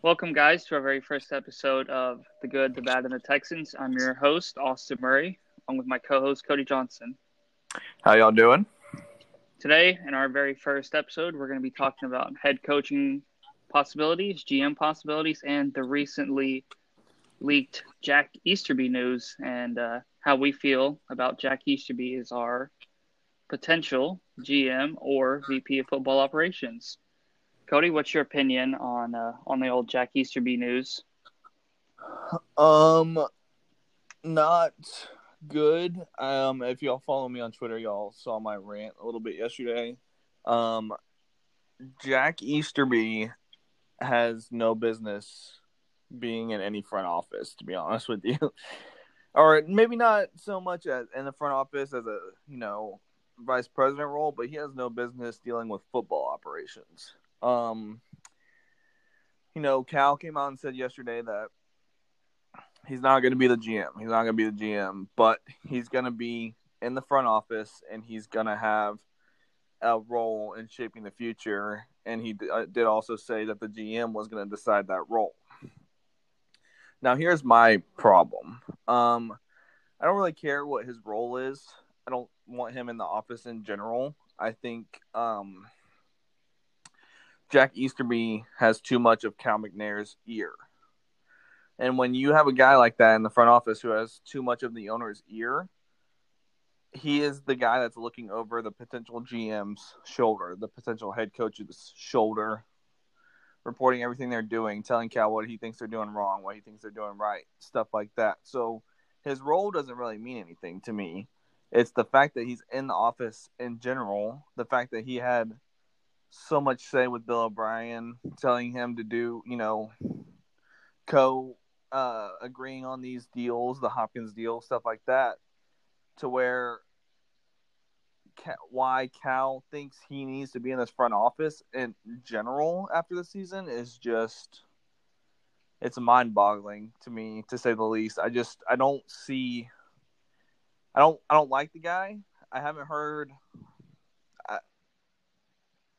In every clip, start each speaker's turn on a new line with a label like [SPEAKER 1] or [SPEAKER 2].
[SPEAKER 1] Welcome, guys, to our very first episode of The Good, the Bad, and the Texans. I'm your host, Austin Murray, along with my co host, Cody Johnson.
[SPEAKER 2] How y'all doing?
[SPEAKER 1] Today, in our very first episode, we're going to be talking about head coaching possibilities, GM possibilities, and the recently leaked Jack Easterby news and uh, how we feel about Jack Easterby as our potential GM or VP of football operations. Cody, what's your opinion on uh, on the old Jack Easterby news?
[SPEAKER 2] Um, not good. Um, if y'all follow me on Twitter, y'all saw my rant a little bit yesterday. Um, Jack Easterby has no business being in any front office, to be honest with you. or maybe not so much as in the front office as a you know vice president role, but he has no business dealing with football operations. Um, you know, Cal came out and said yesterday that he's not going to be the GM. He's not going to be the GM, but he's going to be in the front office and he's going to have a role in shaping the future. And he uh, did also say that the GM was going to decide that role. Now, here's my problem. Um, I don't really care what his role is. I don't want him in the office in general. I think um, Jack Easterby has too much of Cal McNair's ear. And when you have a guy like that in the front office who has too much of the owner's ear, he is the guy that's looking over the potential GM's shoulder, the potential head coach's shoulder, reporting everything they're doing, telling Cal what he thinks they're doing wrong, what he thinks they're doing right, stuff like that. So his role doesn't really mean anything to me. It's the fact that he's in the office in general, the fact that he had so much say with Bill O'Brien, telling him to do, you know, co uh, agreeing on these deals, the Hopkins deal, stuff like that, to where why Cal thinks he needs to be in this front office in general after the season is just it's mind boggling to me to say the least. I just I don't see I don't I don't like the guy. I haven't heard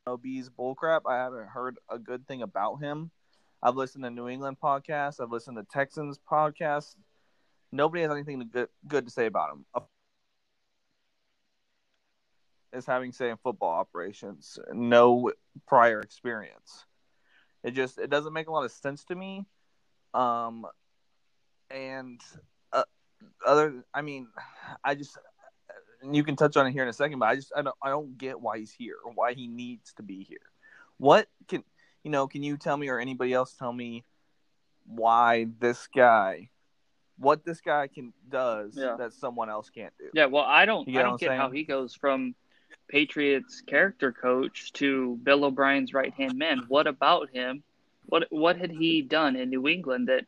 [SPEAKER 2] OB's bullcrap. I haven't heard a good thing about him. I've listened to New England podcasts. I've listened to Texans podcasts. Nobody has anything good, good to say about him. Is having say in football operations, no prior experience. It just it doesn't make a lot of sense to me. Um, and uh, other, I mean, I just you can touch on it here in a second, but I just I don't I don't get why he's here or why he needs to be here. What can you know? Can you tell me or anybody else tell me why this guy, what this guy can does yeah. that someone else can't do?
[SPEAKER 1] Yeah, well, I don't I don't get saying? how he goes from Patriots character coach to Bill O'Brien's right hand man. What about him? What what had he done in New England that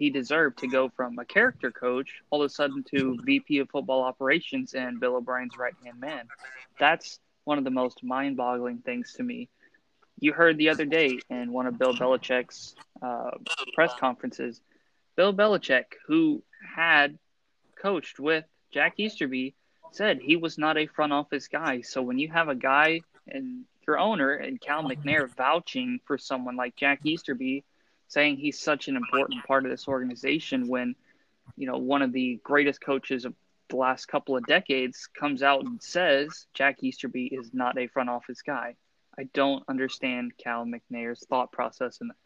[SPEAKER 1] he deserved to go from a character coach all of a sudden to VP of football operations and Bill O'Brien's right hand man. That's one of the most mind boggling things to me. You heard the other day in one of Bill Belichick's uh, press conferences, Bill Belichick, who had coached with Jack Easterby, said he was not a front office guy. So when you have a guy and your owner and Cal McNair vouching for someone like Jack Easterby saying he's such an important part of this organization when, you know, one of the greatest coaches of the last couple of decades comes out and says Jack Easterby is not a front office guy. I don't understand Cal McNair's thought process in that.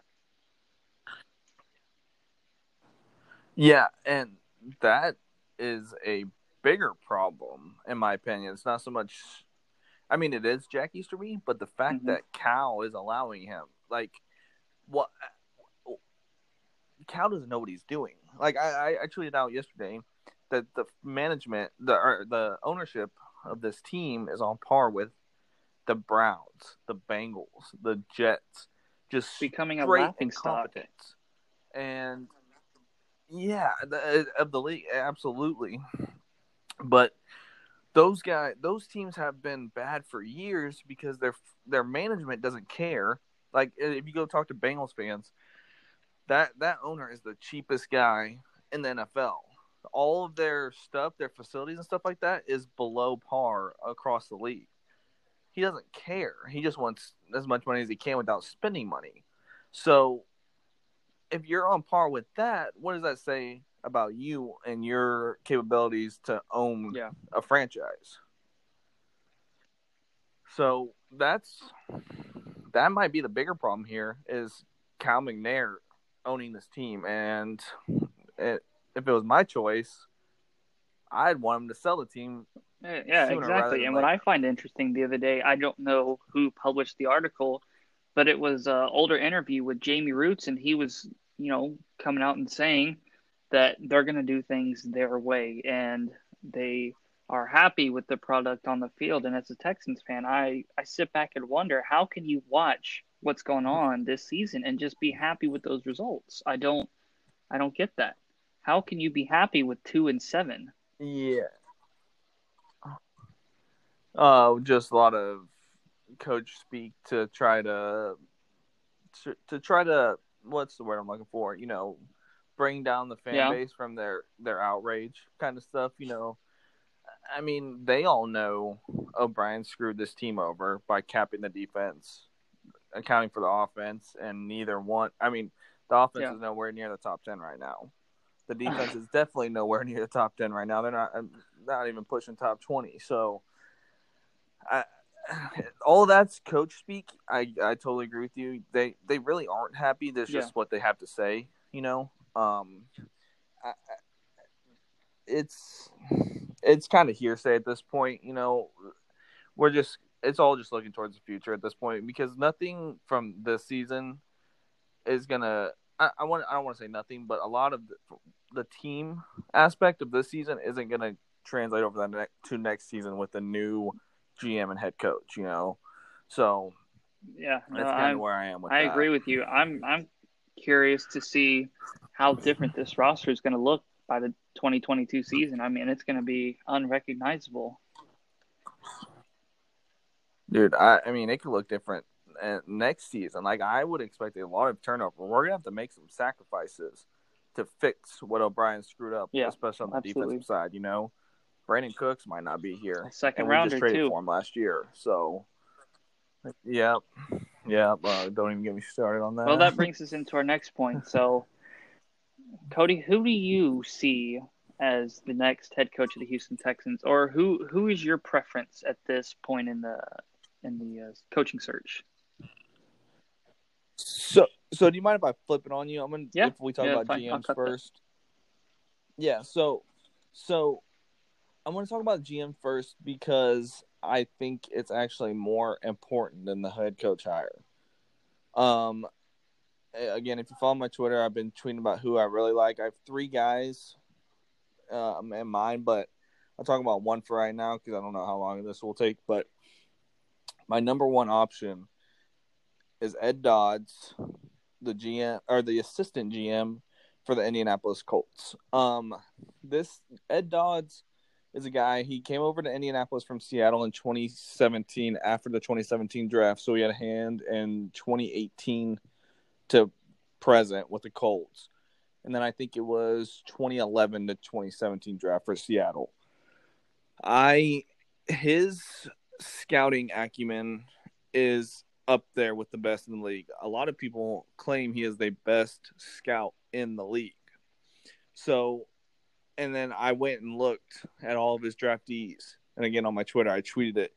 [SPEAKER 2] Yeah, and that is a bigger problem in my opinion. It's not so much I mean it is Jack Easterby, but the fact mm-hmm. that Cal is allowing him like what Cal doesn't know what he's doing. Like I, I tweeted out yesterday that the management, the the ownership of this team is on par with the Browns, the Bengals, the Jets, just
[SPEAKER 1] becoming a laughing stock.
[SPEAKER 2] And yeah, the, uh, of the league, absolutely. But those guys, those teams have been bad for years because their their management doesn't care. Like if you go talk to Bengals fans, that that owner is the cheapest guy in the NFL. All of their stuff, their facilities and stuff like that is below par across the league. He doesn't care. He just wants as much money as he can without spending money. So if you're on par with that, what does that say about you and your capabilities to own
[SPEAKER 1] yeah.
[SPEAKER 2] a franchise? So that's that might be the bigger problem here is Cal McNair owning this team, and it, if it was my choice, I'd want him to sell the team.
[SPEAKER 1] Yeah, exactly. And what I find interesting the other day, I don't know who published the article, but it was an older interview with Jamey Rootes, and he was, you know, coming out and saying that they're going to do things their way, and they are happy with the product on the field. And as a Texans fan, I, I sit back and wonder how can you watch what's going on this season and just be happy with those results? I don't I don't get that. How can you be happy with two and seven?
[SPEAKER 2] Yeah. Uh, just a lot of coach speak to try to, to to try to what's the word I'm looking for? You know, bring down the fan yeah. base from their their outrage kind of stuff. You know, I mean, they all know O'Brien screwed this team over by capping the defense, accounting for the offense, and neither one. I mean, the offense yeah. is nowhere near the top ten right now. The defense is definitely nowhere near the top ten right now. They're not not even pushing top twenty. So, I, all that's coach speak. I I totally agree with you. They they really aren't happy. That's yeah. just what they have to say. You know, um, I, it's it's kind of hearsay at this point. You know, we're just it's all just looking towards the future at this point because nothing from this season is gonna. I, I want I don't want to say nothing, but a lot of the, the team aspect of this season isn't gonna translate over the ne- to next season with the new GM and head coach. You know, so
[SPEAKER 1] yeah,
[SPEAKER 2] that's kind of where I am.
[SPEAKER 1] I
[SPEAKER 2] that.
[SPEAKER 1] agree with you. I'm I'm curious to see how different this roster is going to look by the 2022 season. I mean, it's going to be unrecognizable.
[SPEAKER 2] Dude, I, I mean, it could look different uh, next season. Like, I would expect a lot of turnover. We're going to have to make some sacrifices to fix what O'Brien screwed up,
[SPEAKER 1] yeah,
[SPEAKER 2] especially on the
[SPEAKER 1] absolutely.
[SPEAKER 2] defensive side. You know, Brandin Cooks might not be here.
[SPEAKER 1] A second
[SPEAKER 2] round
[SPEAKER 1] just
[SPEAKER 2] traded
[SPEAKER 1] too.
[SPEAKER 2] for him last year. So, yeah. Yeah. Uh, don't even get me started on that.
[SPEAKER 1] Well, that brings us into our next point. So, Cody, who do you see as the next head coach of the Houston Texans, or who who is your preference at this point in the in the uh, coaching search?
[SPEAKER 2] So, so do you mind if I flip it on you? I'm gonna
[SPEAKER 1] yeah.
[SPEAKER 2] if we talk
[SPEAKER 1] yeah,
[SPEAKER 2] about
[SPEAKER 1] fine.
[SPEAKER 2] GMs first. That. Yeah, so so I'm gonna talk about GM first because I think it's actually more important than the head coach hire. Um, again, if you follow my Twitter, I've been tweeting about who I really like. I have three guys um, in mind, but I'll talk about one for right now because I don't know how long this will take. But my number one option is Ed Dodds, the GM or the assistant GM for the Indianapolis Colts. Um, this Ed Dodds is a guy. He came over to Indianapolis from Seattle in 2017 after the 2017 draft, so he had a hand in 2018 to present with the Colts. And then I think it was 2011 to 2017 draft for Seattle. I his scouting acumen is up there with the best in the league. A lot of people claim he is the best scout in the league. So, and then I went and looked at all of his draftees. And again, on my Twitter, I tweeted it.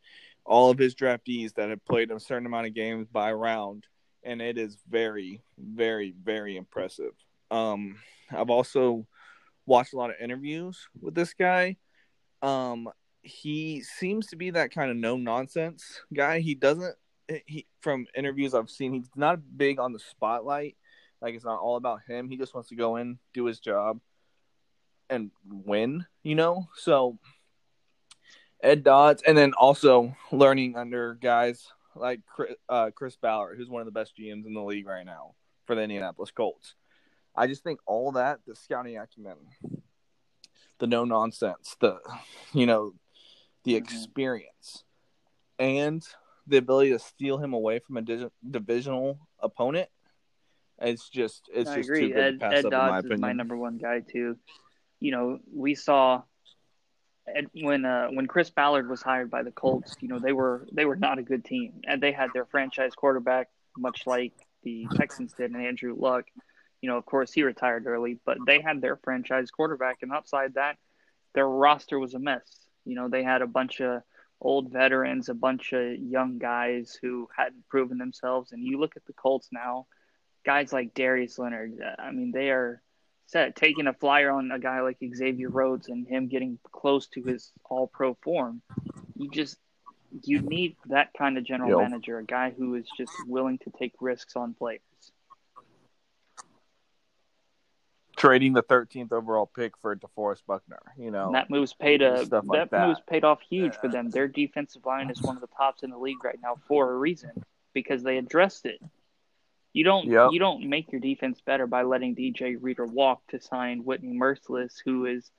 [SPEAKER 2] All of his draftees that have played a certain amount of games by round and it is very, very, very impressive. Um, I've also watched a lot of interviews with this guy. Um, he seems to be that kind of no nonsense guy. He doesn't. He from interviews I've seen, he's not big on the spotlight. Like it's not all about him. He just wants to go in, do his job, and win. You know. So Ed Dodds, and then also learning under guys like Chris, uh, Chris Ballard, who's one of the best GMs in the league right now for the Indianapolis Colts. I just think all that, the scouting acumen, the no nonsense, the you know, the mm-hmm. experience, and the ability to steal him away from a di- divisional opponent. It's just it's
[SPEAKER 1] I
[SPEAKER 2] just
[SPEAKER 1] agree.
[SPEAKER 2] too
[SPEAKER 1] Ed, Ed Dodds
[SPEAKER 2] my
[SPEAKER 1] is my number one guy too. You know, we saw when uh, when Chris Ballard was hired by the Colts, you know they were they were not a good team, and they had their franchise quarterback, much like the Texans did, and Andrew Luck. You know, of course, he retired early, but they had their franchise quarterback, and outside that, their roster was a mess. You know, they had a bunch of old veterans, a bunch of young guys who hadn't proven themselves. And you look at the Colts now, guys like Darius Leonard. Uh, I mean, they are set taking a flyer on a guy like Xavier Rhodes and him getting close to his All Pro form. You just you need that kind of general yep. manager, a guy who is just willing to take risks on players.
[SPEAKER 2] Trading the 13th overall pick for DeForest Buckner, you know,
[SPEAKER 1] and that move's paid a that, like that, move's paid off huge for them. Their defensive line is one of the tops in the league right now for a reason because they addressed it. You don't yep. you don't make your defense better by letting DJ Reader walk to sign Whitney Mercilus, who is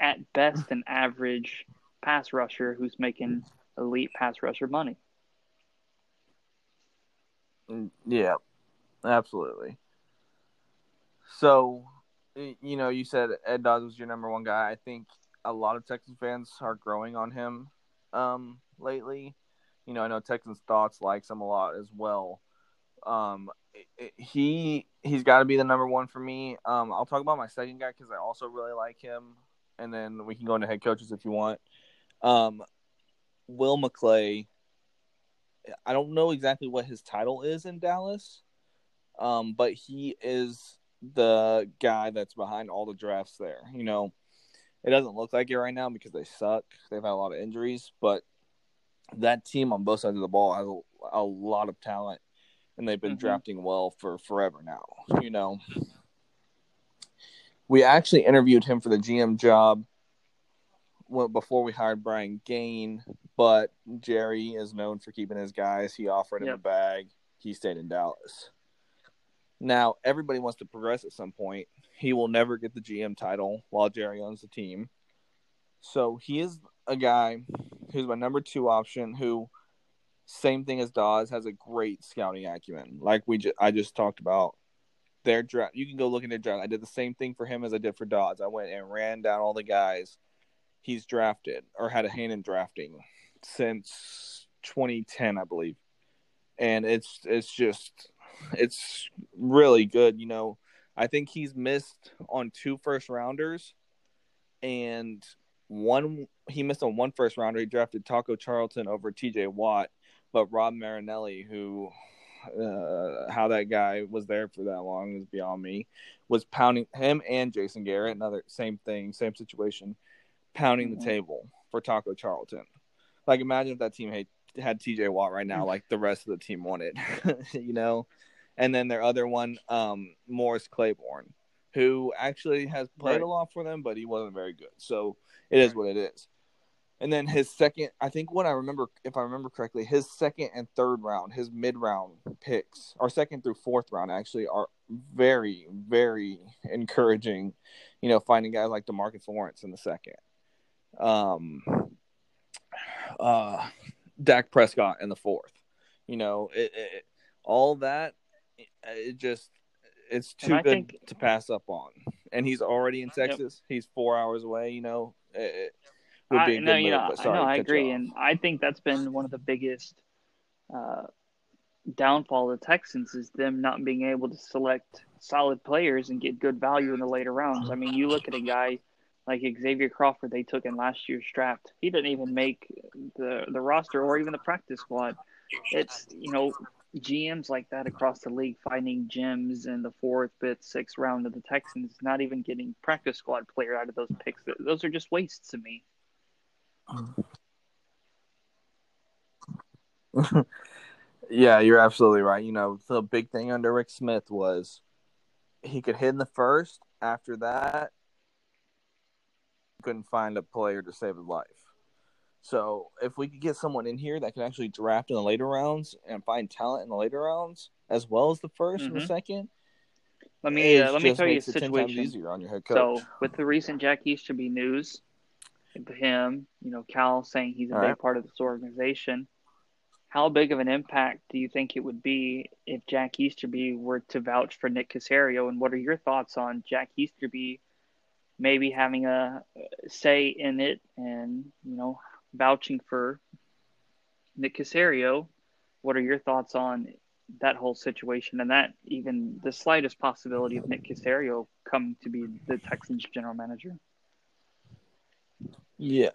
[SPEAKER 1] at best an average pass rusher who's making elite pass rusher money.
[SPEAKER 2] Mm, yeah, absolutely. So, you know, you said Ed Dodds was your number one guy. I think a lot of Texans fans are growing on him um, lately. You know, I know Texans thoughts likes him a lot as well. Um, he he's got to be the number one for me. Um, I'll talk about my second guy because I also really like him, and then we can go into head coaches if you want. Um, Will McClay. I don't know exactly what his title is in Dallas, um, but he is the guy that's behind all the drafts there. You know, it doesn't look like it right now because they suck. They've had a lot of injuries, but that team on both sides of the ball has a, a lot of talent, and they've been mm-hmm. drafting well for forever now. You know, we actually interviewed him for the GM job before we hired Brian Gaine, but Jerry is known for keeping his guys. He offered him yep. a bag. He stayed in Dallas. Now everybody wants to progress at some point. He will never get the GM title while Jerry owns the team. So he is a guy who's my number two option. Who, same thing as Dodds, has a great scouting acumen. Like we, ju- I just talked about their draft. You can go look in their draft. I did the same thing for him as I did for Dodds. I went and ran down all the guys he's drafted or had a hand in drafting since 2010, I believe. And it's it's just it's really good, you know. I think he's missed on two first rounders and one he missed on one first rounder. He drafted Taco Charlton over TJ Watt, but Rod Marinelli, who uh, how that guy was there for that long is beyond me, was pounding him and Jason Garrett. Another same thing, same situation pounding the mm-hmm. table for Taco Charlton. Like imagine if that team had had TJ Watt right now, like the rest of the team wanted, you know. And then their other one, um, Morris Claiborne, who actually has played right. a lot for them, but he wasn't very good. So it is what it is. And then his second, I think what I remember, if I remember correctly, his second and third round, his mid round picks, or second through fourth round, actually are very, very encouraging. You know, finding guys like Demarcus Lawrence in the second um, uh, Dak Prescott in the fourth. You know, it, it, all that it just it's too good think, to pass up on. And he's already in Texas. Yep. He's four hours away. You know, it,
[SPEAKER 1] would be a good no, move. Know, sorry, I, I agree, and I think that's been one of the biggest uh, downfall of the Texans is them not being able to select solid players and get good value in the later rounds. I mean, you look at a guy like Xavier Crawford they took in last year's draft. He didn't even make the the roster or even the practice squad. It's you know GMs like that across the league finding gems in the fourth, fifth, sixth round of the Texans, not even getting practice squad player out of those picks. Those are just wastes to me.
[SPEAKER 2] yeah, you're absolutely right. You know, the big thing under Rick Smith was he could hit in the first. After that, couldn't find a player to save his life. So if we could get someone in here that can actually draft in the later rounds and find talent in the later rounds as well as the 1st mm-hmm. and the mm-hmm. second,
[SPEAKER 1] let me uh, let me tell you a situation. Easier on your head coach. So with the recent Jack Easterby news, him, you know, Cal saying he's a All big right. part of this organization. How big of an impact do you think it would be if Jack Easterby were to vouch for Nick Caserio? And what are your thoughts on Jack Easterby maybe having a say in it and you know vouching for Nick Caserio. What are your thoughts on that whole situation and that even the slightest possibility of Nick Caserio coming to be the Texans general manager.
[SPEAKER 2] Yeah.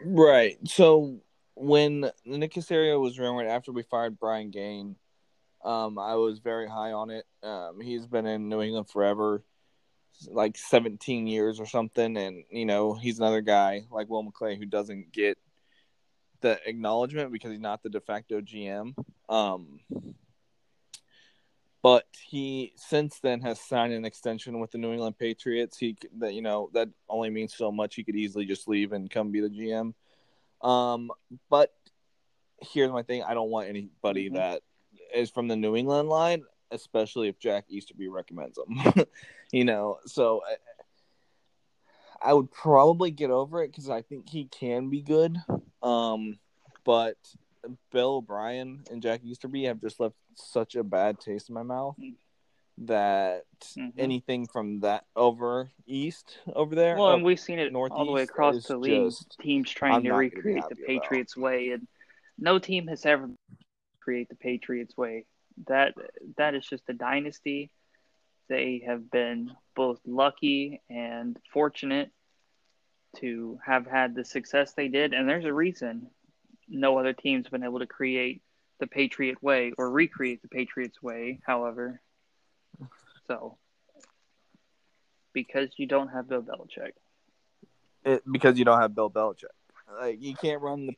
[SPEAKER 2] Right. So when Nick Caserio was rumored after we fired Brian Gaine, um, I was very high on it. Um, he's been in New England forever, like 17 years or something, and you know he's another guy like Will McClay who doesn't get the acknowledgement because he's not the de facto GM. Um, but he since then has signed an extension with the New England Patriots. He that you know that only means so much. He could easily just leave and come be the GM. Um, but here's my thing: I don't want anybody mm-hmm. that is from the New England line, especially if Jack Easterby recommends them. you know, so I, I would probably get over it because I think he can be good. Um, but Bill O'Brien and Jack Easterby have just left such a bad taste in my mouth that mm-hmm. anything from that over east over there.
[SPEAKER 1] Well, and we've seen it northeast all the way across the league. Teams trying I'm to recreate the Patriots about. way, and no team has ever create the Patriots way. That that is just a dynasty. They have been both lucky and fortunate to have had the success they did, and there's a reason no other team's been able to create the Patriot way or recreate the Patriots way, however. So, because you don't have Bill Belichick.
[SPEAKER 2] It, because you don't have Bill Belichick. Like you can't run the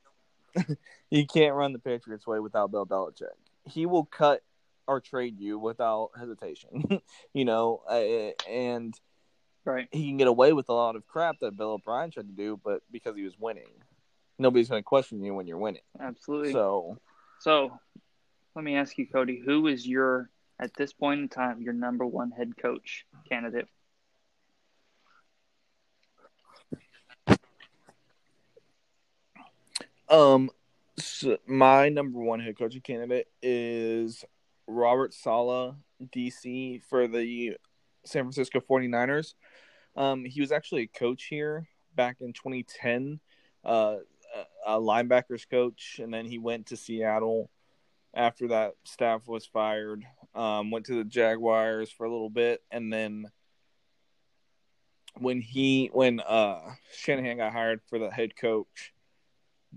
[SPEAKER 2] you can't run the Patriots way without Bill Belichick. He will cut or trade you without hesitation. you know, uh, and
[SPEAKER 1] right.
[SPEAKER 2] he can get away with a lot of crap that Bill O'Brien tried to do, but because he was winning nobody's going to question you when you're winning.
[SPEAKER 1] Absolutely.
[SPEAKER 2] So,
[SPEAKER 1] so let me ask you, Cody, who is your at this point in time your number one head coach candidate?
[SPEAKER 2] Um, so my number one head coaching candidate is Robert Saleh, DC for the San Francisco 49ers. Um, he was actually a coach here back in 2010. Uh, a linebackers coach, and then he went to Seattle after that staff was fired. Um, went to the Jaguars for a little bit, and then when he when uh, Shanahan got hired for the head coach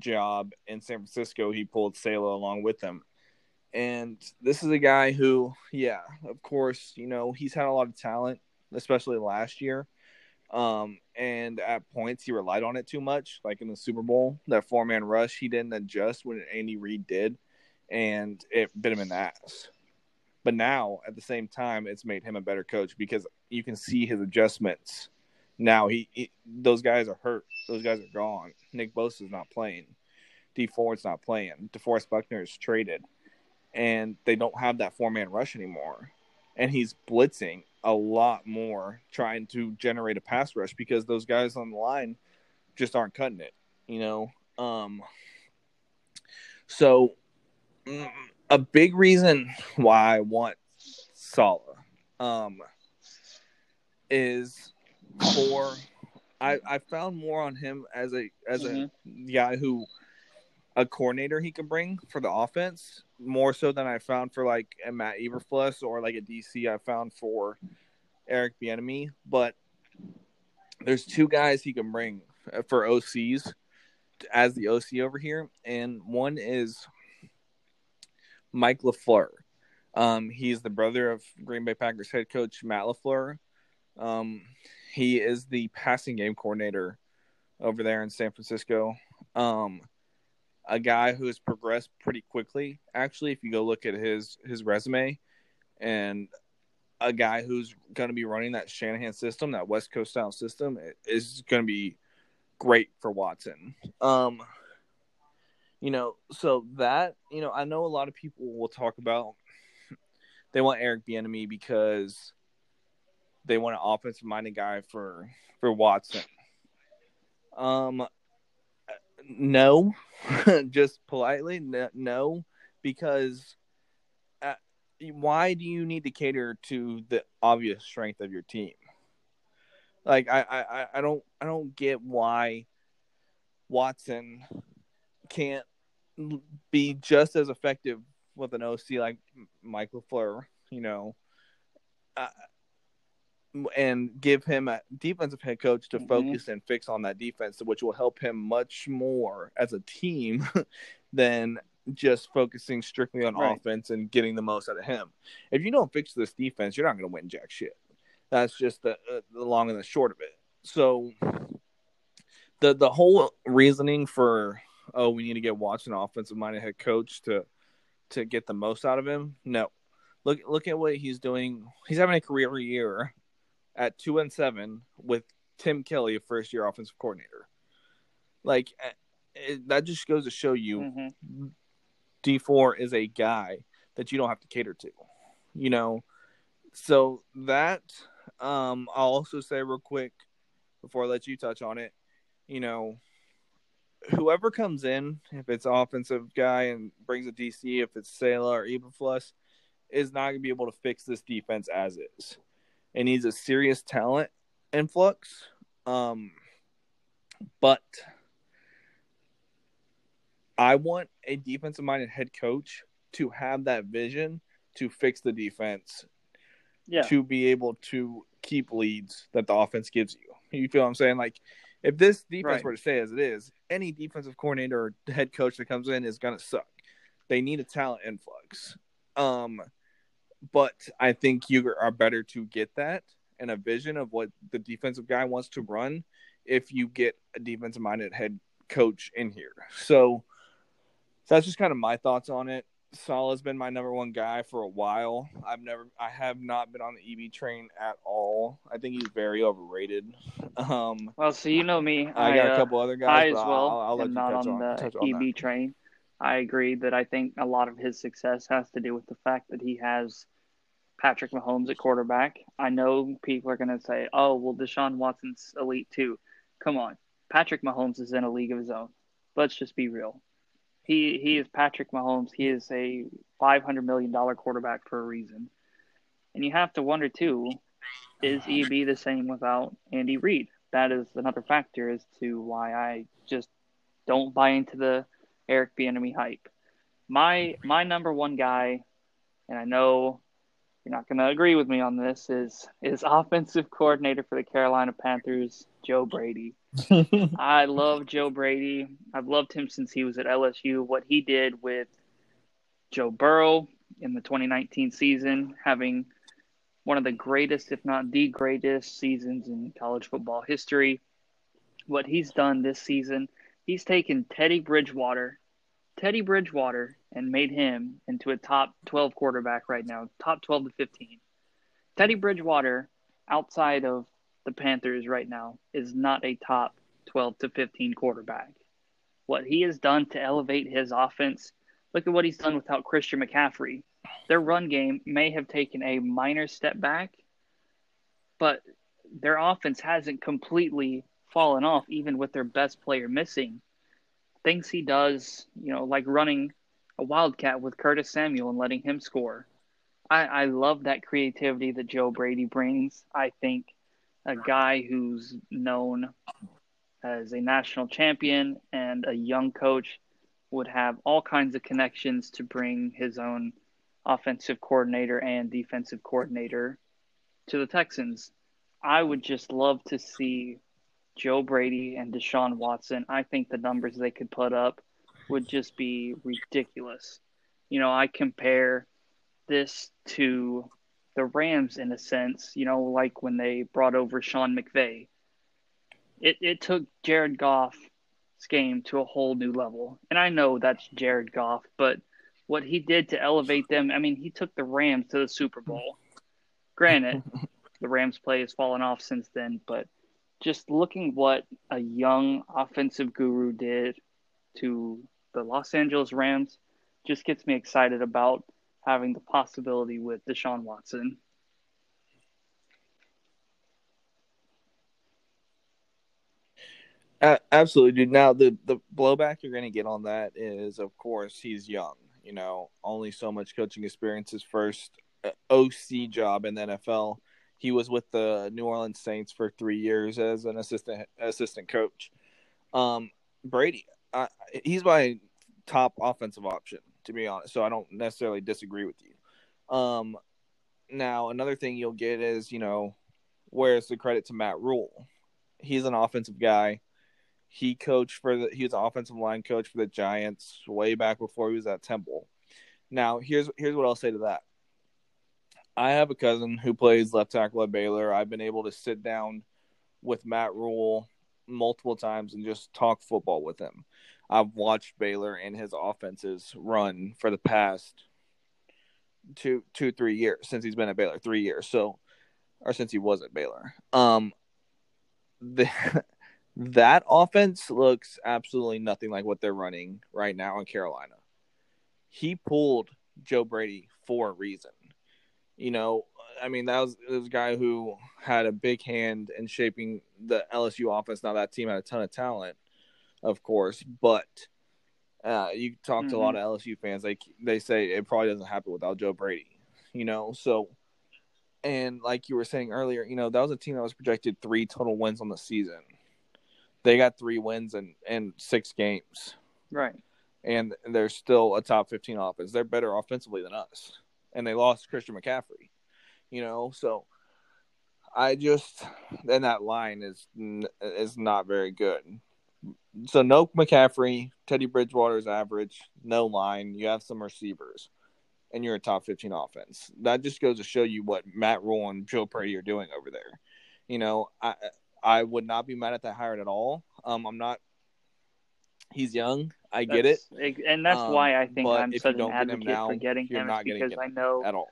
[SPEAKER 2] job in San Francisco, he pulled Saleh along with him. And this is a guy who, yeah, of course, you know, he's had a lot of talent, especially last year. Um, and at points he relied on it too much, like in the Super Bowl, that four man rush, he didn't adjust when Andy Reid did, and it bit him in the ass. But now, at the same time, it's made him a better coach because you can see his adjustments. Now he, he those guys are hurt. Those guys are gone. Nick Bosa is not playing. Dee Ford's not playing. DeForest Buckner is traded, and they don't have that four man rush anymore. And he's blitzing a lot more trying to generate a pass rush because those guys on the line just aren't cutting it, you know. Um, so mm, a big reason why I want Saleh um, is for I, I found more on him as a as mm-hmm. a guy who a coordinator he can bring for the offense more so than I found for like a Matt Eberflus or like a DC I found for Eric Bieniemy. But there's two guys he can bring for OCs as the OC over here, and one is Mike LaFleur. Um, he's the brother of Green Bay Packers head coach Matt LaFleur. Um, he is the passing game coordinator over there in San Francisco. Um, a guy who has progressed pretty quickly. Actually, if you go look at his his resume, and a guy who's going to be running that Shanahan system, that West Coast style system, is going to be great for Watson. Um, you know, so that you know, I know a lot of people will talk about they want Eric Bieniemy because they want an offensive minded guy for for Watson. Um, no, just politely, no, because uh, why do you need to cater to the obvious strength of your team? Like I, I, I don't I don't get why Watson can't be just as effective with an OC like Michael LaFleur, you know, uh, and give him a defensive head coach to mm-hmm. focus and fix on that defense, which will help him much more as a team than just focusing strictly on right. offense and getting the most out of him. If you don't fix this defense, you're not going to win jack shit. That's just the, uh, the long and the short of it. So the the whole reasoning for oh we need to get Watson offensive minded head coach to to get the most out of him. No, look look at what he's doing. He's having a career year at two and seven with Tim Kelly, a first year offensive coordinator. Like eh, it, that just goes to show you, mm-hmm. Dee Ford is a guy that you don't have to cater to. You know, so that um, I'll also say real quick before I let you touch on it. You know, whoever comes in, if it's offensive guy and brings a DC, if it's Saleh or Eberflus, is not going to be able to fix this defense as is. It needs a serious talent influx. Um, but I want a defensive minded head coach to have that vision to fix the defense. Yeah. To be able to keep leads that the offense gives you. You feel what I'm saying? Like if this defense right. were to stay as it is, any defensive coordinator or head coach that comes in is gonna suck. They need a talent influx. Um, but I think you are better to get that and a vision of what the defensive guy wants to run if you get a defensive minded head coach in here. So that's just kind of my thoughts on it. Saleh's been my number one guy for a while. I've never, I have not been on the EB train at all. I think he's very overrated. Um,
[SPEAKER 1] well, so you know me.
[SPEAKER 2] I, I got a uh, couple other guys.
[SPEAKER 1] I as well. I'll, I'll let you not touch on, the touch on EB that. train. I agree that I think a lot of his success has to do with the fact that he has Patrick Mahomes at quarterback. I know people are going to say, "Oh, well, Deshaun Watson's elite too." Come on, Patrick Mahomes is in a league of his own. Let's just be real. He he is Patrick Mahomes. He is a five hundred million dollar quarterback for a reason. And you have to wonder too, is EB the same without Andy Reid? That is another factor as to why I just don't buy into the Eric Bieniemy hype. My my number one guy, and I know you're not going to agree with me on this, is is offensive coordinator for the Carolina Panthers, Joe Brady. I love Joe Brady. I've loved him since he was at LSU. What he did with Joe Burrow in the 2019 season, having one of the greatest, if not the greatest, seasons in college football history. What he's done this season, he's taken Teddy Bridgewater, Teddy Bridgewater, and made him into a top 12 quarterback right now, top 12 to 15. Teddy Bridgewater, outside of the Panthers right now is not a top 12 to 15 quarterback. What he has done to elevate his offense, look at what he's done without Christian McCaffrey. Their run game may have taken a minor step back, but their offense hasn't completely fallen off, even with their best player missing. Things he does, you know, like running a wildcat with Curtis Samuel and letting him score. I, I love that creativity that Joe Brady brings. I think a guy who's known as a national champion and a young coach would have all kinds of connections to bring his own offensive coordinator and defensive coordinator to the Texans. I would just love to see Joe Brady and Deshaun Watson. I think the numbers they could put up would just be ridiculous. You know, I compare this to the Rams in a sense, you know, like when they brought over Sean McVay. It it took Jared Goff's game to a whole new level. And I know that's Jared Goff, but what he did to elevate them, I mean, he took the Rams to the Super Bowl. Granted, the Rams play has fallen off since then, but just looking what a young offensive guru did to the Los Angeles Rams just gets me excited about having the possibility with Deshaun Watson.
[SPEAKER 2] Uh, absolutely, dude. Now the the blowback you're going to get on that is, of course, he's young. You know, only so much coaching experience. His first uh, OC job in the NFL. He was with the New Orleans Saints for three years as an assistant assistant coach. Um, Brady, uh, he's my top offensive option, to be honest. So I don't necessarily disagree with you. Um, now another thing you'll get is you know where's the credit to Matt Rhule? He's an offensive guy. He coached for the he was an offensive line coach for the Giants way back before he was at Temple. Now here's here's what I'll say to that. I have a cousin who plays left tackle at Baylor. I've been able to sit down with Matt Rhule multiple times and just talk football with him. I've watched Baylor and his offenses run for the past two, two, three years since he's been at Baylor. Three years, so or since he was at Baylor. Um, the that offense looks absolutely nothing like what they're running right now in Carolina. He pulled Joe Brady for a reason. You know, I mean, that was, was a guy who had a big hand in shaping the LSU offense. Now that team had a ton of talent, of course, but uh, you talk to mm-hmm. a lot mm-hmm. of LSU fans, they they say it probably doesn't happen without Joe Brady. You know, so and like you were saying earlier, you know that was a team that was projected three total wins on the season. They got three wins in in six games,
[SPEAKER 1] right?
[SPEAKER 2] And they're still a top fifteen offense. They're better offensively than us, and they lost Christian McCaffrey. You know, so I just and that line is is not very good. So no McCaffrey, Teddy Bridgewater is average. No line. You have some receivers, and you're a top fifteen offense. That just goes to show you what Matt Rhule and Joe Brady are doing over there. You know, I I would not be mad at that hire at all. Um, I'm not. He's young. I get
[SPEAKER 1] it, and that's um, why I think I'm such an advocate now, for getting him because I know
[SPEAKER 2] at all.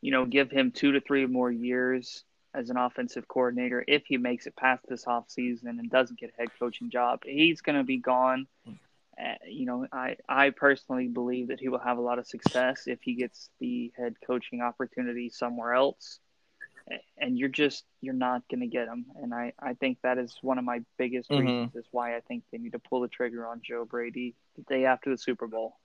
[SPEAKER 1] You know, give him two to three more years as an offensive coordinator if he makes it past this offseason and doesn't get a head coaching job. He's going to be gone. Uh, you know, I, I personally believe that he will have a lot of success if he gets the head coaching opportunity somewhere else. And you're just you're not going to get him, and I, I think that is one of my biggest mm-hmm. reasons is why I think they need to pull the trigger on Joe Brady the day after the Super Bowl.